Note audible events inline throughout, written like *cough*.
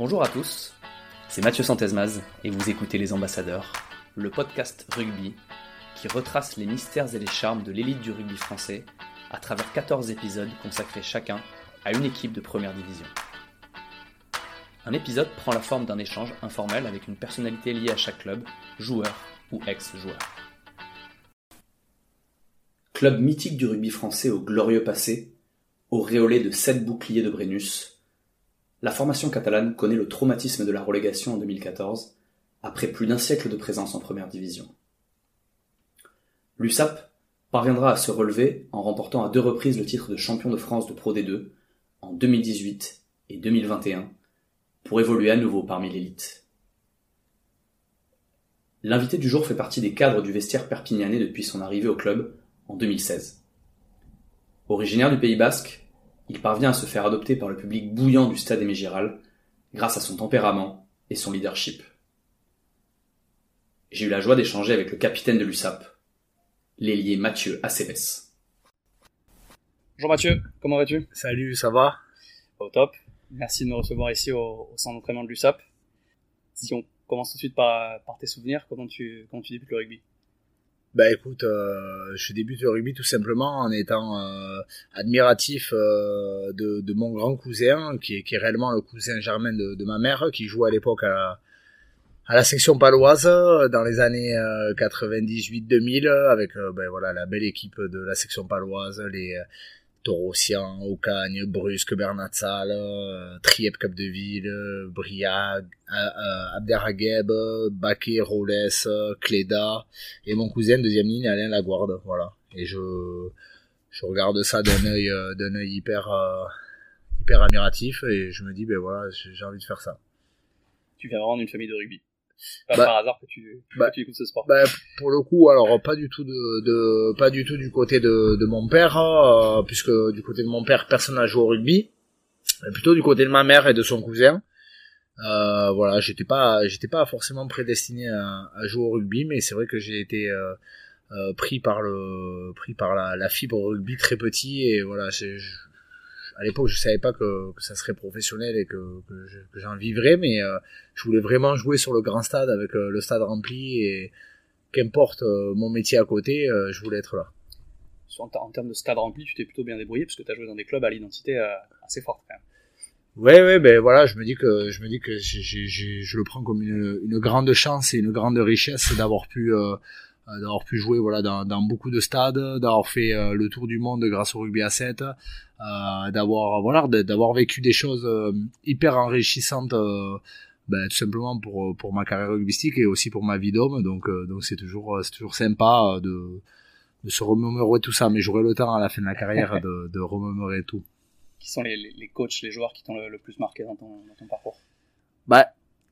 Bonjour à tous, c'est Mathieu Santesmaz et vous écoutez Les Ambassadeurs, le podcast rugby qui retrace les mystères et les charmes de l'élite du rugby français à travers 14 épisodes consacrés chacun à une équipe de première division. Un épisode prend la forme d'un échange informel avec une personnalité liée à chaque club, joueur ou ex-joueur. Club mythique du rugby français au glorieux passé, auréolé de sept boucliers de Brennus, la formation catalane connaît le traumatisme de la relégation en 2014, après plus d'un siècle de présence en première division. L'USAP parviendra à se relever en remportant à deux reprises le titre de champion de France de Pro D2 en 2018 et 2021 pour évoluer à nouveau parmi l'élite. L'invité du jour fait partie des cadres du vestiaire perpignanais depuis son arrivée au club en 2016. Originaire du Pays Basque, il parvient à se faire adopter par le public bouillant du stade Aimé Giral grâce à son tempérament et son leadership. J'ai eu la joie d'échanger avec le capitaine de l'USAP, l'ailier Mathieu Aceves. Bonjour Mathieu, comment vas-tu? Salut, ça va? Au top. Merci de me recevoir ici au, au centre d'entraînement de l'USAP. Si on commence tout de suite par, par tes souvenirs, comment tu, comment tu débutes le rugby? Bah écoute, euh, je débute le rugby tout simplement en étant euh, admiratif euh, de, de, mon grand cousin, qui est, qui est réellement le cousin germain de, de ma mère, qui jouait à l'époque à, à, la section paloise dans les années 98-2000, avec ben, voilà la belle équipe de la section paloise, les Torossian, Ocagne, Brusque, Bernatsal, euh, Triep Capdeville, Briag, Abderrageb, Baké, Rolles, Cléda, et mon cousin deuxième ligne Alain Laguarde, voilà. Et je, je regarde ça d'un œil, euh, d'un œil hyper, euh, hyper admiratif et je me dis ben voilà, j'ai envie de faire ça. Tu viens vraiment d'une famille de rugby. Pas bah, par hasard que tu, bah, que tu écoutes ce sport. Bah, pour le coup, alors pas du tout de, de pas du tout du côté de, de mon père, euh, puisque du côté de mon père personne n'a joué au rugby, mais plutôt du côté de ma mère et de son cousin. Euh, voilà, j'étais pas j'étais pas forcément prédestiné à, à, jouer au rugby, mais c'est vrai que j'ai été euh, euh, pris par le pris par la, la, fibre rugby très petit et voilà, je, à l'époque, je savais pas que, que, ça serait professionnel et que, que j'en vivrais, mais euh, je voulais vraiment jouer sur le grand stade avec euh, le stade rempli et qu'importe euh, mon métier à côté, je voulais être là. En, en termes de stade rempli, tu t'es plutôt bien débrouillé parce que tu as joué dans des clubs à l'identité assez forte quand même. Ouais, ouais, ben voilà, je me dis que je me dis que j je le prends comme une, une, grande chance et une grande richesse d'avoir pu euh, d'avoir pu jouer voilà dans, dans, beaucoup de stades, d'avoir fait euh, le tour du monde grâce au rugby à 7, euh, d'avoir voilà d'avoir vécu des choses hyper enrichissantes ben, tout simplement pour pour ma carrière rugbystique et aussi pour ma vie d'homme. Donc donc c'est toujours c'est toujours sympa de de se remémorer tout ça. Mais j'aurai le temps à la fin de la carrière de, *laughs* de remémorer tout. Qui sont les, les coachs les joueurs qui t'ont le, le, plus marqué dans ton, dans ton parcours? Bah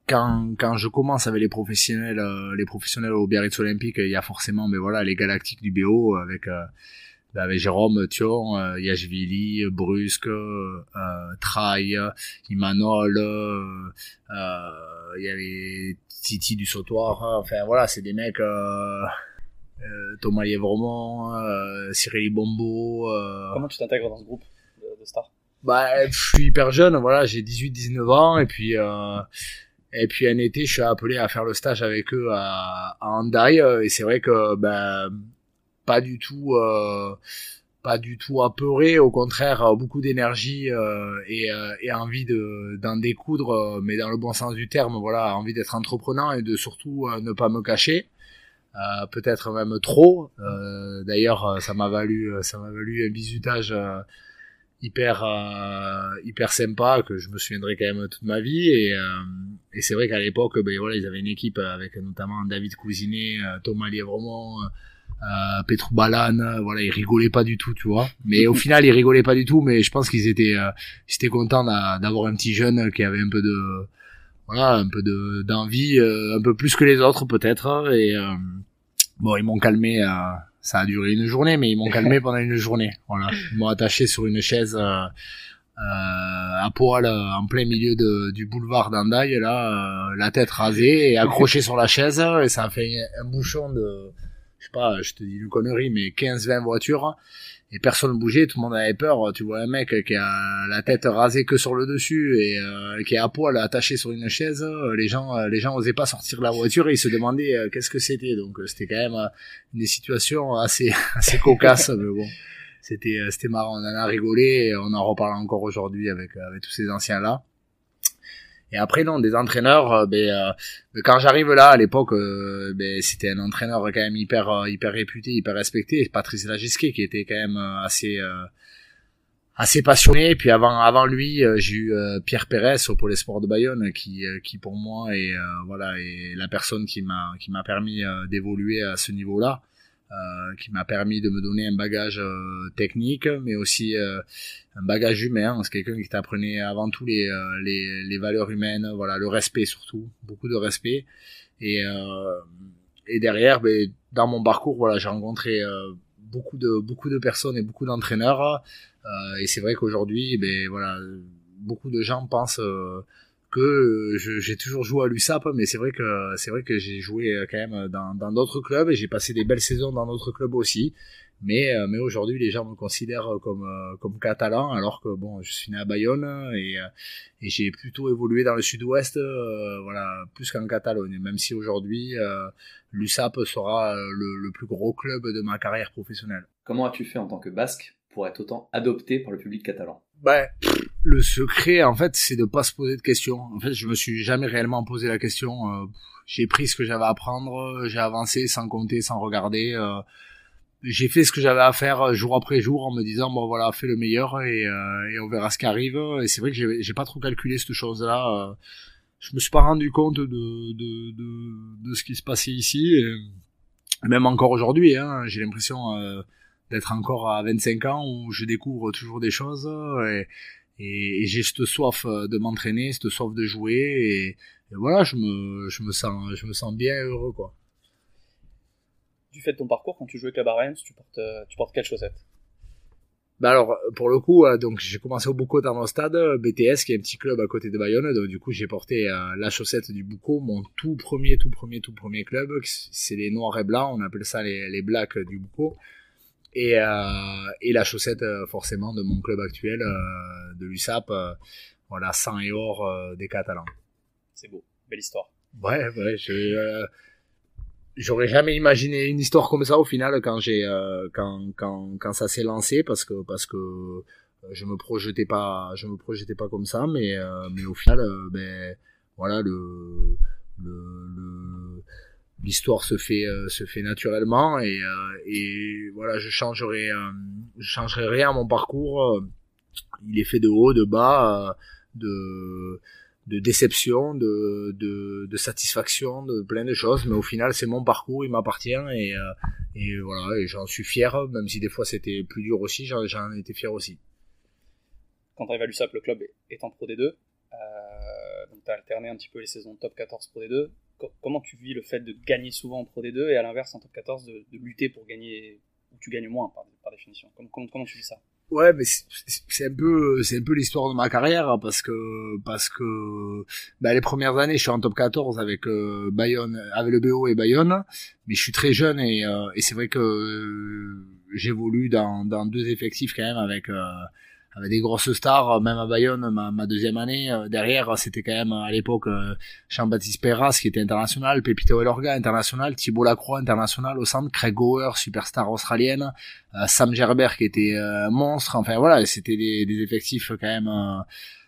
quand, quand je commence avec les professionnels euh, les professionnels au Biarritz Olympique il y a forcément mais voilà les galactiques du BO avec euh, ben, avec Jérôme Thion euh, Yashvili Brusque euh, Traille Imanol euh, il y avait Titi du Sautoir hein. enfin voilà c'est des mecs Thomas Lièvremont Cyril Bombo comment tu t'intègres dans ce groupe de, de stars? Bah je suis hyper jeune voilà j'ai 18 19 ans et puis et puis un été, je suis appelé à faire le stage avec eux à, à Andai, euh, et c'est vrai que ben pas du tout, euh, pas du tout apeuré, au contraire euh, beaucoup d'énergie euh, et, euh, et, envie de d'en découdre, mais dans le bon sens du terme, voilà, envie d'être entreprenant et de surtout ne pas me cacher. peut-être même trop. D'ailleurs, ça m'a valu, ça m'a valu un bisutage hyper euh, hyper sympa que je me souviendrai quand même toute ma vie. Et, euh, et c'est vrai qu'à l'époque ben voilà ils avaient une équipe avec notamment David Cousinet euh, Thomas Lièvremont euh, Petrou Balan voilà ils rigolaient pas du tout tu vois. Mais au final ils rigolaient pas du tout mais je pense qu'ils étaient euh, ils étaient contents d'avoir un petit jeune qui avait un peu de voilà un peu de d'envie un peu plus que les autres peut-être. Et bon ils m'ont calmé ça a duré une journée, mais ils m'ont calmé *laughs* pendant une journée. Voilà, ils m'ont attaché sur une chaise euh, euh, à poil euh, en plein milieu de, du boulevard d'Andaï, là, euh, la tête rasée et accroché sur la chaise, et ça a fait un bouchon de je sais pas, je te dis une connerie, mais 15-20 voitures et personne bougeait, tout le monde avait peur. Tu vois un mec qui a la tête rasée que sur le dessus et euh, qui est à poil attaché sur une chaise. Les gens, euh, les gens osaient pas sortir de la voiture et ils se demandaient euh, qu'est-ce que c'était. Donc c'était quand même une situation assez *laughs* assez cocasse, mais bon, c'était c'était marrant. On en a rigolé, et on en reparle encore aujourd'hui avec avec tous ces anciens là. Et après non, des entraîneurs, euh, ben, euh, quand j'arrive là à l'époque, euh, ben, c'était un entraîneur quand même hyper hyper réputé, hyper respecté, Patrice Lagisquet qui était quand même assez assez passionné. Puis avant avant lui, j'ai eu Pierre Pérez au Pôle Sport de Bayonne qui qui pour moi est voilà est la personne qui m'a qui m'a permis d'évoluer à ce niveau-là. Euh, qui m'a permis de me donner un bagage euh, technique, mais aussi euh, un bagage humain. C'est quelqu'un qui t'apprenait avant tout les, les, les, valeurs humaines, voilà, le respect surtout, beaucoup de respect. Et, et derrière, ben, dans mon parcours, voilà, j'ai rencontré beaucoup de beaucoup de personnes et beaucoup d'entraîneurs. et c'est vrai qu'aujourd'hui, ben voilà, beaucoup de gens pensent que euh, j'ai toujours joué à l'USAP, mais c'est vrai que c'est vrai que j'ai joué euh, quand même dans d'autres clubs et j'ai passé des belles saisons dans d'autres clubs aussi. Mais euh, mais aujourd'hui, les gens me considèrent comme comme catalan, alors que bon, je suis né à Bayonne et j'ai plutôt évolué dans le Sud-Ouest, voilà, plus qu'en Catalogne. Même si aujourd'hui, l'USAP sera le plus gros club de ma carrière professionnelle. Comment as-tu fait en tant que Basque pour être autant adopté par le public catalan? Ben le secret, en fait, c'est de pas se poser de questions. En fait, je me suis jamais réellement posé la question. Euh, j'ai pris ce que j'avais à prendre, j'ai avancé sans compter, sans regarder. Euh, j'ai fait ce que j'avais à faire euh, jour après jour en me disant bon voilà, fais le meilleur et, et on verra ce qui arrive. Et c'est vrai que j'ai pas trop calculé cette chose-là. je me suis pas rendu compte de de, de, de ce qui se passait ici. Et même encore aujourd'hui, hein, j'ai l'impression d'être encore à 25 ans où je découvre toujours des choses. Et, et, j'ai cette soif euh, de m'entraîner, cette soif de jouer et, voilà, je me, je me sens, je me sens bien heureux quoi. Du fait de ton parcours, quand tu jouais avec la Reims, tu portes, euh, tu portes quelle chaussette? Bah alors pour le coup euh, donc j'ai commencé au Bouco dans mon stade BTS qui est un petit club à côté de Bayonne donc du coup j'ai porté la chaussette du Bouco mon tout premier tout premier tout premier club c'est les noirs et blancs on appelle ça les, les blacks du Bouco et, euh, et la chaussette euh, forcément de mon club actuel euh, de l'USAP voilà sang et or des Catalans. C'est beau. Belle histoire. Ouais ouais je j'aurais jamais imaginé une histoire comme ça au final quand j'ai quand, quand quand ça s'est lancé parce que parce que je me projetais pas je me projetais pas comme ça mais mais au final ben voilà le le, le l'histoire se fait euh, se fait naturellement et, euh, et voilà je changerai euh, je changerai rien à mon parcours. Il est fait de haut de bas de de déception de, de, de satisfaction de plein de choses mais au final c'est mon parcours il m'appartient et et voilà et j'en suis fier même si des fois c'était plus dur aussi j'en étais fier aussi. Quand tu arrives à l'USAP le club est en Pro D2 euh, donc tu as alterné un petit peu les saisons top 14 Pro D2 comment tu vis le fait de gagner souvent en Pro D2 et à l'inverse en top 14 de, lutter pour gagner où tu gagnes moins par, définition. Comment, comment, tu vis ça? Ouais, mais c'est un peu c'est un peu l'histoire de ma carrière hein, parce que parce que bah, les premières années je suis en top 14 avec euh, Bayonne avec le BO et Bayonne, mais je suis très jeune et, euh, et c'est vrai que euh, j'évolue dans dans deux effectifs quand même avec avec des grosses stars, même à Bayonne, ma, ma deuxième année. Euh, derrière, c'était quand même à l'époque euh, Jean-Baptiste Perras qui était international, Pepito Elorga international, Thibault Lacroix international au centre, Craig Gower, superstar australienne, euh, Sam Gerber qui était un monstre. Enfin voilà, c'était des, des, effectifs quand même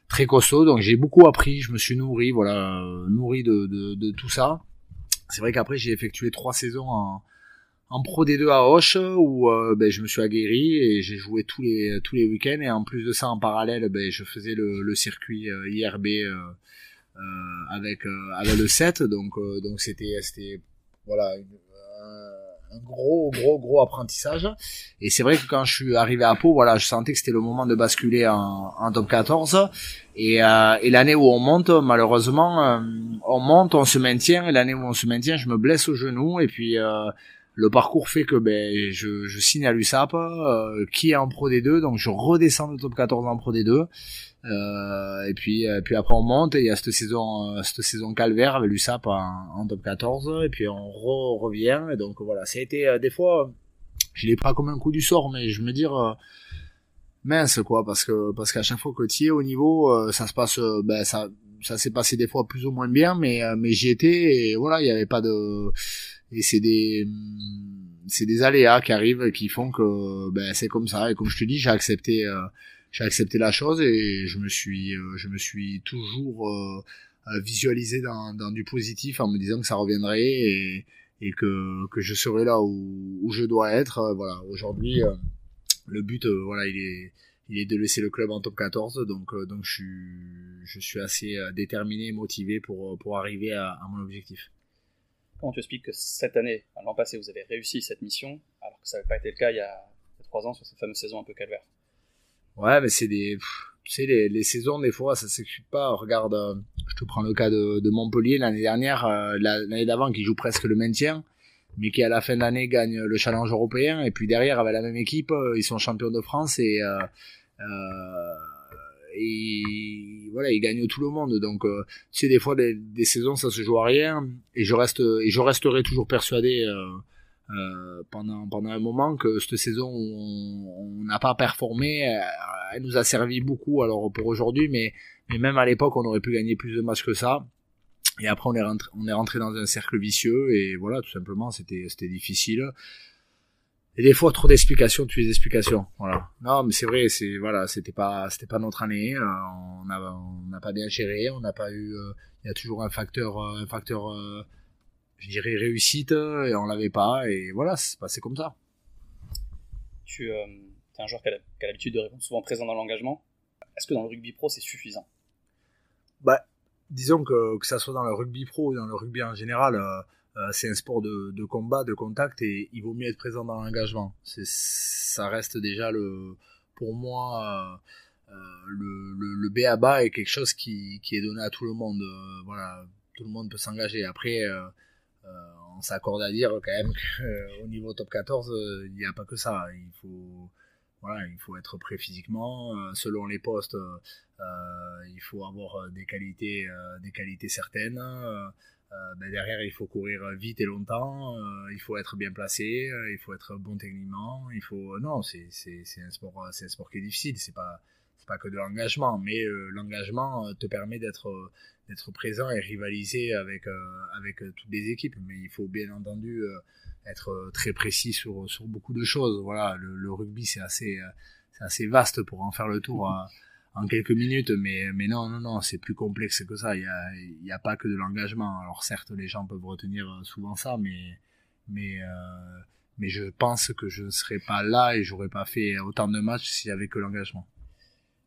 très costauds. Donc j'ai beaucoup appris, je me suis nourri, voilà, nourri de, de, de tout ça. C'est vrai qu'après j'ai effectué trois saisons en en Pro D2 à Hoche où euh, ben, je me suis aguerri et j'ai joué tous les tous les week-ends. Et en plus de ça en parallèle ben, je faisais le, le circuit euh, IRB euh, euh, avec avec le 7 donc donc c'était c'était voilà un gros gros gros apprentissage. Et c'est vrai que quand je suis arrivé à Pau voilà je sentais que c'était le moment de basculer en, en top 14 et, et l'année où on monte malheureusement on monte on se maintient. Et l'année où on se maintient je me blesse au genou. Et puis le parcours fait que ben je, signe à l'USAP, euh, qui est en Pro D2, donc je redescends de top 14 en Pro D2. Euh, et puis, et puis après on monte et il y a cette saison, cette saison calvaire avec l'USAP en, top 14 et puis on revient. Et donc voilà, ça a été des fois, je l'ai pas comme un coup du sort, mais je me dire mince quoi, parce que parce qu'à chaque fois que tu es au niveau, ça se passe, ben ça ça s'est passé des fois plus ou moins bien, mais mais j'y étais et voilà, il y avait pas de et c'est des c'est des aléas qui arrivent qui font que ben c'est comme ça. Et comme je te dis j'ai accepté euh, j'ai accepté la chose et je me suis euh, je me suis toujours euh, visualisé dans, dans du positif en me disant que ça reviendrait et, et que que je serai là où, où je dois être. Voilà. Aujourd'hui le but voilà il est il est de laisser le club en top 14 donc donc je suis je suis assez déterminé et motivé pour pour arriver à, à mon objectif Comment tu expliques que cette année, l'an passé, vous avez réussi cette mission, alors que ça n'avait pas été le cas il y a trois ans sur cette fameuse saison un peu calvaire? Ouais, mais c'est des, tu sais, les, les, saisons des fois ça s'explique pas. Regarde, euh, je te prends le cas de, Montpellier l'année dernière, euh, l'année d'avant qui joue presque le maintien, mais qui à la fin de l'année gagne le challenge européen, et puis derrière avec la même équipe, euh, ils sont champions de France et et voilà, il gagne tout le monde. Donc, euh, tu sais, des fois, des, des, saisons, ça se joue à rien. Et je reste, et je resterai toujours persuadé euh, euh, pendant pendant un moment que cette saison, on n'a pas performé. Euh, elle nous a servi beaucoup. Alors pour aujourd'hui, mais mais même à l'époque, on aurait pu gagner plus de matchs que ça. Et après, on est rentré, on est rentré dans un cercle vicieux. Et voilà, tout simplement, c'était difficile et des fois trop d'explications tu les explications. Voilà. Non mais c'est vrai c'est voilà c'était pas c'était pas notre année euh, on n'a on n'a pas bien géré on n'a pas eu euh, il y a toujours un facteur euh, un facteur je dirais réussite et on l'avait pas et voilà c'est passé comme ça. Tu es un joueur qui a, l'habitude de répondre souvent présent dans l'engagement. Est-ce que dans le rugby pro c'est suffisant? Bah disons que que ça soit dans le rugby pro ou dans le rugby en général euh, c'est un sport de, combat, de contact, et il vaut mieux être présent dans l'engagement. Ça reste déjà le, pour moi, euh, euh, le, le, le B à bas est quelque chose qui, est donné à tout le monde. Euh, voilà, tout le monde peut s'engager. Après, euh, on s'accorde à dire quand même *laughs* qu'au niveau top 14, il n'y a pas que ça. Il faut, voilà, il faut être prêt physiquement. selon les postes, il faut avoir des qualités, des qualités certaines. Euh, ben derrière, il faut courir vite et longtemps, euh, il faut être bien placé, euh, il faut être bon techniquement, il faut non, c'est c'est c'est un sport c'est un sport qui est difficile, c'est pas c'est pas que de l'engagement, mais l'engagement te permet d'être d'être présent et rivaliser avec avec toutes les équipes, mais il faut bien entendu être très précis sur sur beaucoup de choses. Voilà, le, le rugby c'est assez c'est assez vaste pour en faire le tour. Hein en quelques minutes, mais, mais non, non, non, c'est plus complexe que ça. Il y a, y a pas que de l'engagement. Alors certes, les gens peuvent retenir souvent ça, mais, mais, euh, mais je pense que je ne serais pas là et j'aurais pas fait autant de matchs s'il y avait que l'engagement.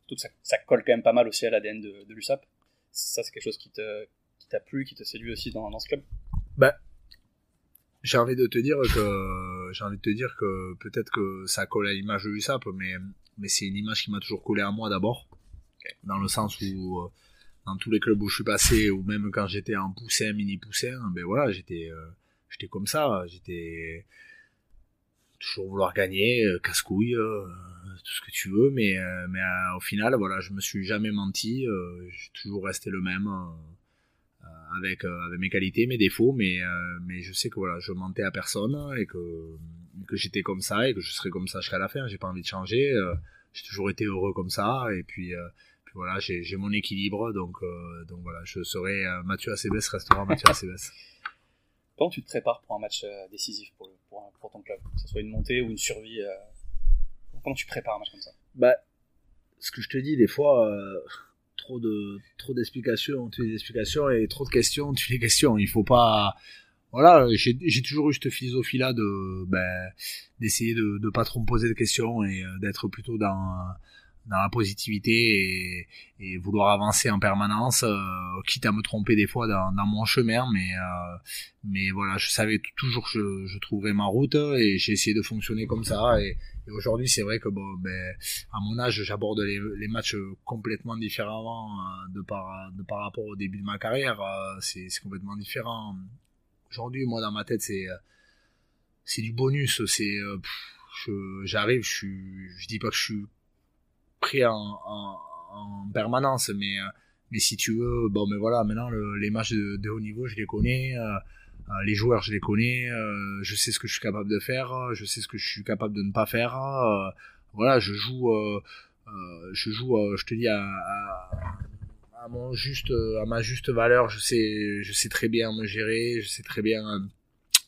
Tout ça, ça colle quand même pas mal aussi à l'ADN de, de l'USAP. Ça, c'est quelque chose qui te, qui t'a plu, qui te séduit aussi dans, dans ce club? Ben, j'ai envie de te dire que, j'ai envie de te dire que peut-être que ça colle à l'image de l'USAP, mais, mais c'est une image qui m'a toujours collé à moi d'abord dans le sens où euh, dans tous les clubs où je suis passé ou même quand j'étais en poussin mini poussin ben voilà j'étais euh, j'étais comme ça. J'étais toujours vouloir gagner euh, casse-couille tout ce que tu veux mais mais au final voilà je me suis jamais menti j'ai toujours resté le même avec avec mes qualités mes défauts mais mais je sais que voilà je mentais à personne et que que j'étais comme ça et que je serais comme ça jusqu'à la fin. J'ai pas envie de changer j'ai toujours été heureux comme ça et puis voilà, j'ai mon équilibre, donc, euh, donc voilà, je serai euh, Mathieu Acebes, restera Mathieu Acebes. *laughs* Comment tu te prépares pour un match euh, décisif pour, pour, pour, ton club, que ce soit une montée ou une survie Comment tu prépares un match comme ça? Bah, ce que je te dis, des fois, trop de trop d'explications, tu les explications et trop de questions, tu les questions. Il faut pas voilà, j'ai toujours eu cette philosophie-là de ben, d'essayer de ne pas trop me poser de questions et d'être plutôt dans dans la positivité et, et, vouloir avancer en permanence, euh, quitte à me tromper des fois dans, dans mon chemin, mais euh, mais voilà, je savais toujours que je, je trouverais ma route et j'ai essayé de fonctionner comme ça. Et, et aujourd'hui, c'est vrai que bon, ben, à mon âge, j'aborde les, les, matchs complètement différemment euh, de par de par rapport au début de ma carrière. Euh, c'est complètement différent. Aujourd'hui, moi, dans ma tête, c'est c'est du bonus. C'est j'arrive, je suis, je dis pas que je suis pris en, en, en permanence, mais mais si tu veux, bon, mais voilà, maintenant les matchs de, haut niveau, je les connais. les joueurs, je les connais. je sais ce que je suis capable de faire. Je sais ce que je suis capable de ne pas faire. voilà, je joue, je joue, je te dis à, à, mon juste, à ma juste valeur. Je sais, je sais très bien me gérer. Je sais très bien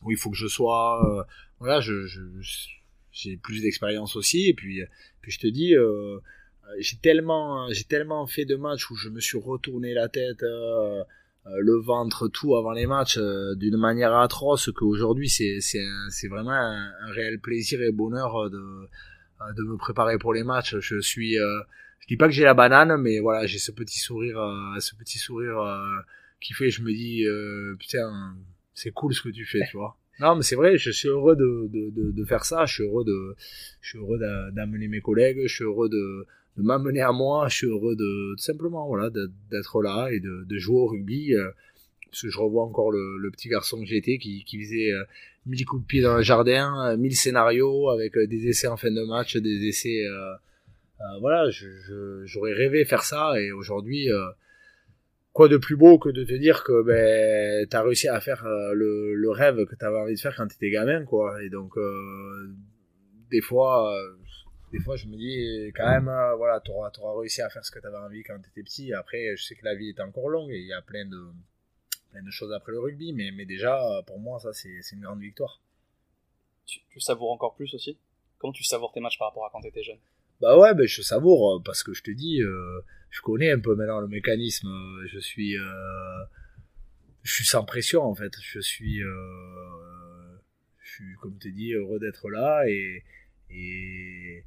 où il faut que je sois. voilà, j'ai plus d'expérience aussi et puis puis je te dis euh, j'ai tellement j'ai tellement fait de matchs où je me suis retourné la tête euh, euh, le ventre tout avant les matchs d'une manière atroce qu'aujourd'hui c'est c'est c'est vraiment un, réel plaisir et bonheur de de me préparer pour les matchs. Je suis je dis pas que j'ai la banane mais voilà j'ai ce petit sourire ce petit sourire qui fait je me dis putain c'est cool ce que tu fais tu vois. Non, mais c'est vrai, je suis heureux de, de, de, de, faire ça, je suis heureux de, je suis heureux d'amener mes collègues, je suis heureux de, de m'amener à moi, je suis heureux de, tout simplement, voilà, d'être là et de, de jouer au rugby. Euh, parce que je revois encore le, le petit garçon que j'étais qui, qui faisait euh, mille coups de pied dans le jardin, euh, mille scénarios avec des essais en fin de match, des essais, voilà, j'aurais rêvé faire ça et aujourd'hui, quoi de plus beau que de te dire que ben t'as réussi à faire euh, le, le rêve que t'avais envie de faire quand t'étais gamin quoi et donc euh, des fois euh, des fois je me dis quand même voilà t'auras auras réussi à faire ce que t'avais envie quand t'étais petit après je sais que la vie est encore longue et il y a plein de plein de choses après le rugby mais mais déjà pour moi ça c'est une grande victoire tu, tu savoures encore plus aussi? Comment tu savoures tes matchs par rapport à quand t'étais jeune? Bah ouais, ben je savoure parce que je te dis, euh, je connais un peu maintenant le mécanisme. Je suis, euh, je suis sans pression en fait. Je suis, euh, je suis comme tu dis heureux d'être là et, et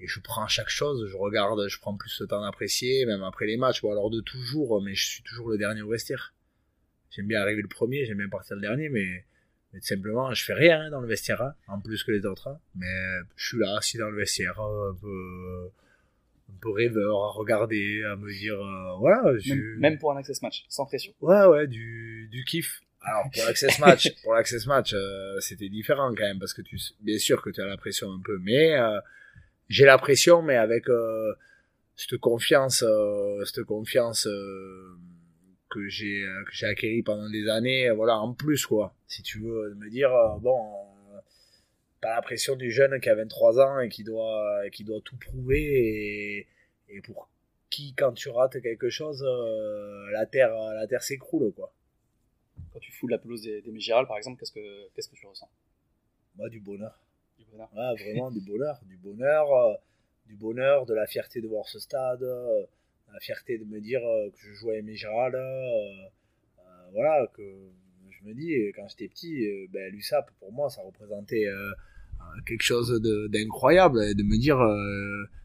et je prends chaque chose. Je regarde, je prends plus le temps d'apprécier, même après les matchs. Bon alors de toujours, mais je suis toujours le dernier au vestiaire. J'aime bien arriver le premier, j'aime bien partir le dernier, mais mais simplement, je fais rien dans le vestiaire, hein, en plus que les autres. Hein. Mais je suis là, assis dans le vestiaire, un peu, un peu rêveur, à regarder, à me dire, euh, voilà. Même, pour un access match, sans pression. Ouais, ouais, du, du kiff. Alors pour *laughs* l'access match, pour l'access match, euh, c'était différent quand même parce que tu, bien sûr que tu as la pression un peu, mais euh, j'ai la pression, mais avec cette confiance, cette confiance que j'ai euh, que j'ai acquis pendant des années euh, voilà en plus quoi. Si tu veux me dire euh, bon pas la pression du jeune qui a 23 ans et qui doit qui doit tout prouver et, et pour qui quand tu rates quelque chose la terre la terre s'écroule quoi. Quand tu fous la pelouse des, des par exemple qu'est-ce que qu'est-ce que tu ressens? Moi du bonheur vraiment du bonheur du bonheur du bonheur de la fierté de voir ce stade la fierté de me dire euh, que je jouais à Gérald, euh, euh, voilà, que je me dis, quand j'étais petit, ben, l'USAP, pour moi, ça représentait quelque chose d'incroyable, et de me dire,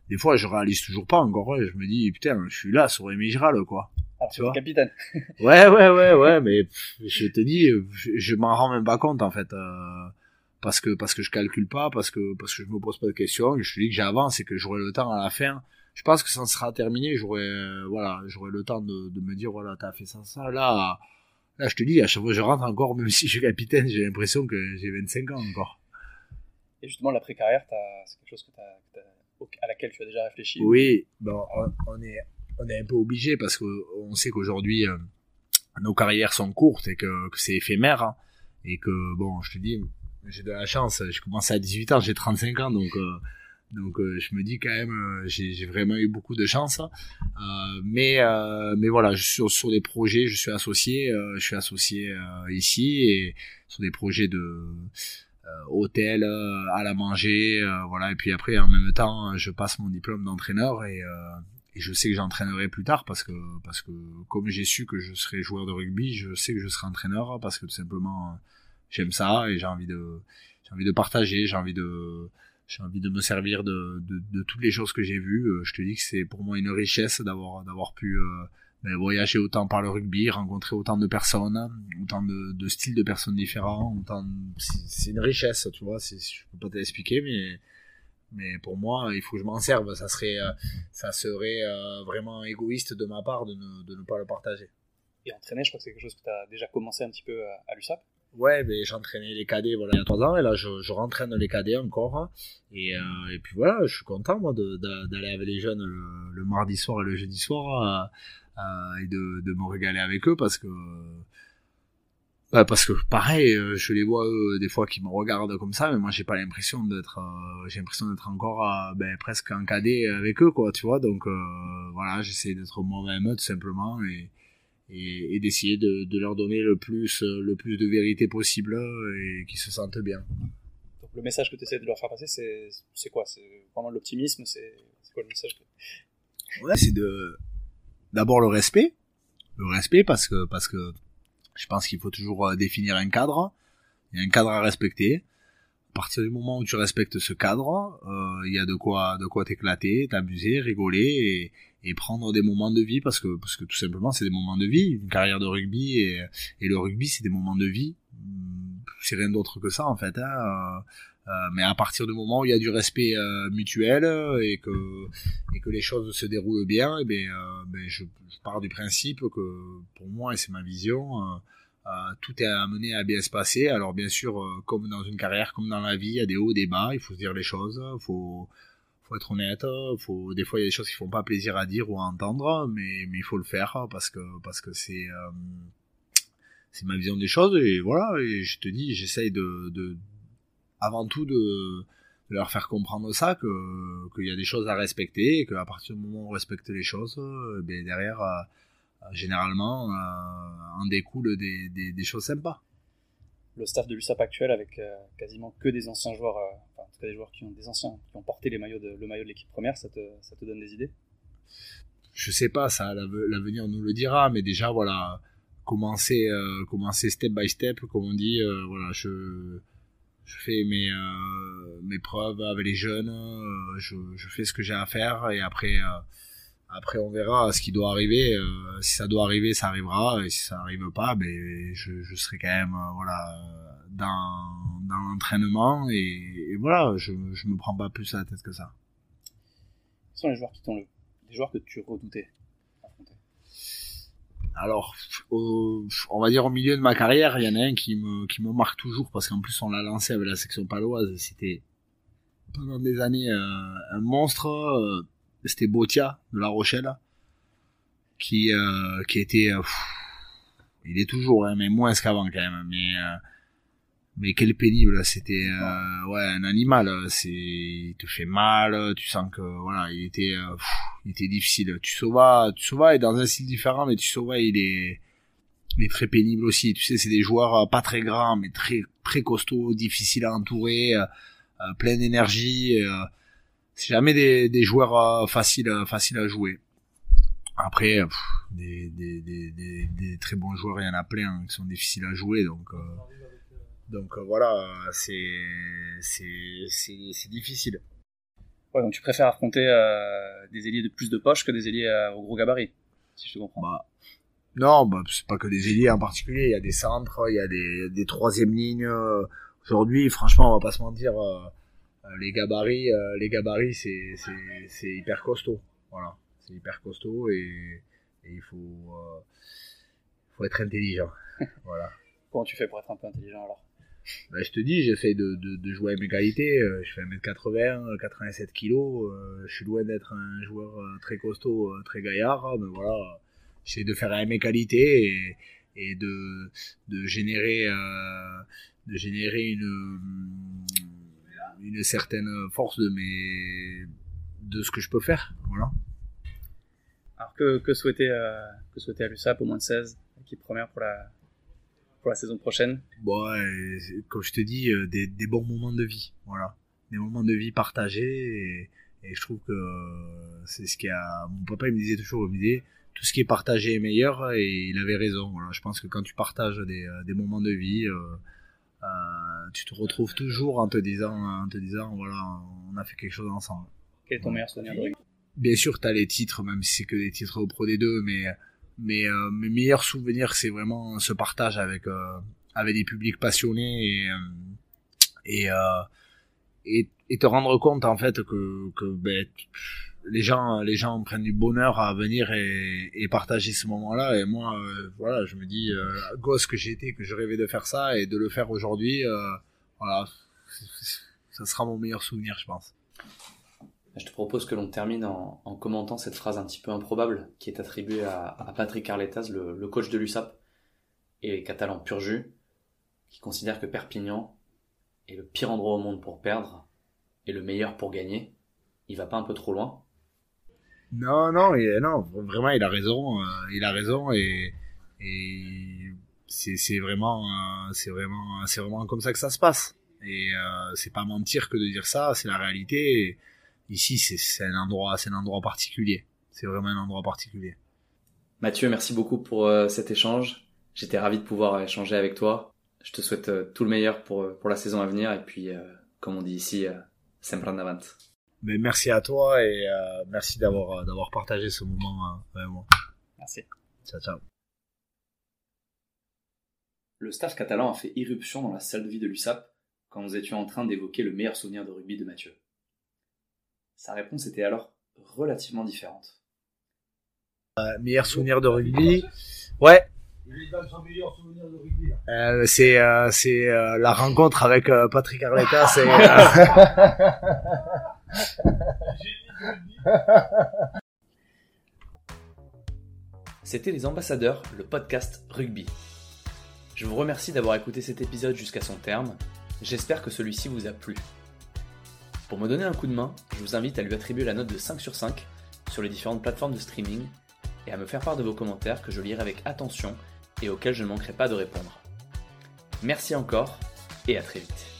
des fois, je réalise toujours pas encore, je me dis, putain, je suis là sur Aimé Gérald, quoi. Alors, tu vois capitaine. ouais, ouais, ouais, ouais, mais je te dis, je, m'en rends même pas compte, en fait. Parce que parce que je calcule pas parce que parce que je me pose pas de questions je te dis que j'avance et que j'aurai le temps à la fin je pense que ça sera terminé. J'aurai, euh, voilà, j'aurai le temps de, de, me dire, voilà, t'as fait ça, ça. Là, là, je te dis, à chaque fois que je rentre encore, même si je suis capitaine, j'ai l'impression que j'ai 25 ans encore. Et justement, l'après-carrière, c'est quelque chose que t'as, à laquelle tu as déjà réfléchi? Oui, bon, on, est, on est un peu obligé parce qu'on sait qu'aujourd'hui, euh, nos carrières sont courtes et que, que c'est éphémère. Hein, et que, bon, je te dis, j'ai de la chance. J'ai commencé à 18 ans, j'ai 35 ans, donc euh, donc euh, je me dis quand même, euh, j'ai vraiment eu beaucoup de chance. Euh, mais mais voilà, je suis sur, des projets, je suis associé, je suis associé ici et sur des projets de hôtel, à la manger, voilà. Et puis après, en même temps, je passe mon diplôme d'entraîneur et et je sais que j'entraînerai plus tard parce que parce que comme j'ai su que je serais joueur de rugby, je sais que je serai entraîneur parce que tout simplement j'aime ça et j'ai envie de j'ai envie de partager, j'ai envie de j'ai envie de me servir de, de, toutes les choses que j'ai vues. Euh, je te dis que c'est pour moi une richesse d'avoir d'avoir pu euh, voyager autant par le rugby, rencontrer autant de personnes, autant de, de styles de personnes différents. Autant c'est une richesse, tu vois. Je peux pas t'expliquer, mais mais pour moi, il faut que je m'en serve. Ça serait euh, ça serait vraiment égoïste de ma part de ne, de ne pas le partager. Et entraîner, je crois que c'est quelque chose que tu as déjà commencé un petit peu à l'USAP Ouais, mais j'entraînais les cadets voilà il y a trois ans et là je, je rentraîne les cadets encore et, euh, et puis voilà je suis content moi d'aller avec les jeunes le, mardi soir et le jeudi soir euh, euh, et de, de me régaler avec eux parce que bah parce que pareil euh, je les vois eux des fois qui me regardent comme ça mais moi j'ai pas l'impression d'être euh, j'ai l'impression d'être encore ben, presque un cadet avec eux quoi tu vois. Donc voilà j'essaie d'être moi-même tout simplement et et, et d'essayer de, de, leur donner le plus, le plus de vérité possible et qu'ils se sentent bien. Donc le message que tu essaies de leur faire passer, c'est, c'est quoi? C'est vraiment l'optimisme? C'est quoi le message Ouais, c'est de d'abord le respect, le respect parce que parce que je pense qu'il faut toujours euh, définir un cadre. Il y a un cadre à respecter. À partir du moment où tu respectes ce cadre, euh, il y a de quoi de quoi t'éclater, t'amuser, rigoler et, et prendre des moments de vie parce que parce que tout simplement c'est des moments de vie une carrière de rugby et, et le rugby c'est des moments de vie c'est rien d'autre que ça en fait hein. Euh, mais à partir du moment où il y a du respect euh, mutuel et que et que les choses se déroulent bien et eh ben, euh, ben je, je, pars du principe que pour moi et c'est ma vision euh, tout est amené à bien se passer alors bien sûr comme dans une carrière comme dans la vie il y a des hauts des bas il faut se dire les choses faut faut être honnête. Des fois il y a des choses qui font pas plaisir à dire ou à entendre, mais il faut le faire parce que euh, c'est ma vision des choses et voilà. Et je te dis, j'essaye de, avant tout de, leur faire comprendre ça que qu'il y a des choses à respecter et qu'à partir du moment où on respecte les choses, ben derrière euh, généralement euh, en découle des choses sympas le staff de l'USAP actuel avec quasiment que des anciens joueurs, en tout cas des joueurs qui ont des anciens, qui ont porté les maillots de, le maillot de l'équipe première, ça te, ça te donne des idées? Je sais pas, ça, l'avenir nous le dira, mais déjà, voilà, commencer, euh, commencer step by step, comme on dit, euh, voilà, je, je fais mes, euh, mes preuves avec les jeunes, euh, je, je fais ce que j'ai à faire, et après, euh, après on verra ce qui doit arriver. si ça doit arriver, ça arrivera, et si ça arrive pas, ben, je, je serai quand même, voilà, dans, dans l'entraînement et, voilà, je, je me prends pas plus à la tête que ça. Quels sont les joueurs qui t'ont le, les joueurs que tu redoutais alors, on va dire au milieu de ma carrière, il y en a un qui me, qui me marque toujours parce qu'en plus on l'a lancé avec la section paloise. C'était pendant des années euh, un monstre. Euh, c'était Botia de La Rochelle qui euh, qui était, il est toujours, hein, mais moins qu'avant quand même. Mais mais quel pénible c'était euh, ouais un animal. C'est il te fait mal tu sens que voilà il était euh, il était difficile. Tu sauvas tu sauvas est dans un style différent mais tu sauvas il est est très pénible aussi. Tu sais c'est des joueurs euh, pas très grands mais très très costauds difficiles à entourer euh, euh plein d'énergie c'est jamais des, des joueurs faciles faciles à jouer après des, des, des, des, des très bons joueurs il y en a plein hein, qui sont difficiles à jouer donc donc euh, voilà, c'est c'est difficile. Ouais, donc tu préfères affronter euh, des ailiers de plus de poche que des ailiers euh, au gros gabarit, si je te comprends. Bah, non, bah, c'est pas que des ailiers en particulier. Il y a des centres, il y a des, des troisième lignes. Aujourd'hui, franchement, on va pas se mentir, les gabarits, les gabarits, c'est c'est hyper costaud. Voilà, c'est hyper costaud et, et il faut faut être intelligent. *laughs* voilà. Comment tu fais pour être un peu intelligent alors? Bah, je te dis, j'essaye de, de, de, jouer à mes qualités. Euh, je fais 1m80, 87 kg. Je suis loin d'être un joueur euh, très costaud, euh, très gaillard. Mais voilà, j'essaie de faire à mes qualités et, et de, de générer, euh, de générer une, une certaine force de mes, de ce que je peux faire. Voilà. Alors que, que souhaiter, euh, que souhaiter à l'USAP au moins de 16, équipe première pour la, pour la saison prochaine? Bon, comme je te dis, euh, des, des, bons moments de vie, voilà, des moments de vie partagés et, et je trouve que euh, c'est ce qui a. Mon papa il me disait toujours, il me disait tout ce qui est partagé est meilleur et il avait raison. Voilà, je pense que quand tu partages des, euh, des moments de vie, euh, tu te retrouves toujours en te disant, en te disant, voilà, on a fait quelque chose ensemble. Quel est ton meilleur souvenir de Bien sûr, tu as les titres, même si c'est que des titres au Pro des deux, mais mais euh, mes meilleurs souvenirs c'est vraiment ce partage avec euh, avec des publics passionnés et euh, et, et, et te rendre compte en fait que que ben, les gens, les gens prennent du bonheur à venir et, partager ce moment-là. Et moi, voilà, je me dis, gosse que j'étais, que je rêvais de faire ça et de le faire aujourd'hui, voilà, ça sera mon meilleur souvenir, je pense. Je te propose que l'on termine en, commentant cette phrase un petit peu improbable qui est attribuée à, Patrick Arletas, le, coach de l'USAP et catalan pur jus, qui considère que Perpignan est le pire endroit au monde pour perdre et le meilleur pour gagner. Il va pas un peu trop loin Non, non, non, vraiment, il a raison. Euh, il a raison et, c'est vraiment, euh, c'est vraiment, c'est vraiment comme ça que ça se passe. Et euh, c'est pas mentir que de dire ça, c'est la réalité. ici, c'est un endroit, c'est un endroit particulier. C'est vraiment un endroit particulier. Mathieu, merci beaucoup pour euh, cet échange. J'étais ravi de pouvoir échanger avec toi. Je te souhaite tout le meilleur pour, pour la saison à venir. Et puis, comme on dit ici, sempre en avant. Mais merci à toi et merci d'avoir d'avoir partagé ce moment avec moi. Merci. Ciao, ciao. Le staff catalan a fait irruption dans la salle de vie de l'USAP quand nous étions en train d'évoquer le meilleur souvenir de rugby de Mathieu. Sa réponse était alors relativement différente. Euh, meilleur souvenir de rugby Ouais. Euh, c'est euh, c'est euh, la rencontre avec euh, Patrick Arletta. C'est. *laughs* *laughs* C'était les ambassadeurs, le podcast rugby. Je vous remercie d'avoir écouté cet épisode jusqu'à son terme J'espère que celui-ci vous a plu. Pour me donner un coup de main, je vous invite à lui attribuer la note de 5 sur 5 sur les différentes plateformes de streaming et à me faire part de vos commentaires que je lirai avec attention et auxquels je ne manquerai pas de répondre. Merci encore et à très vite.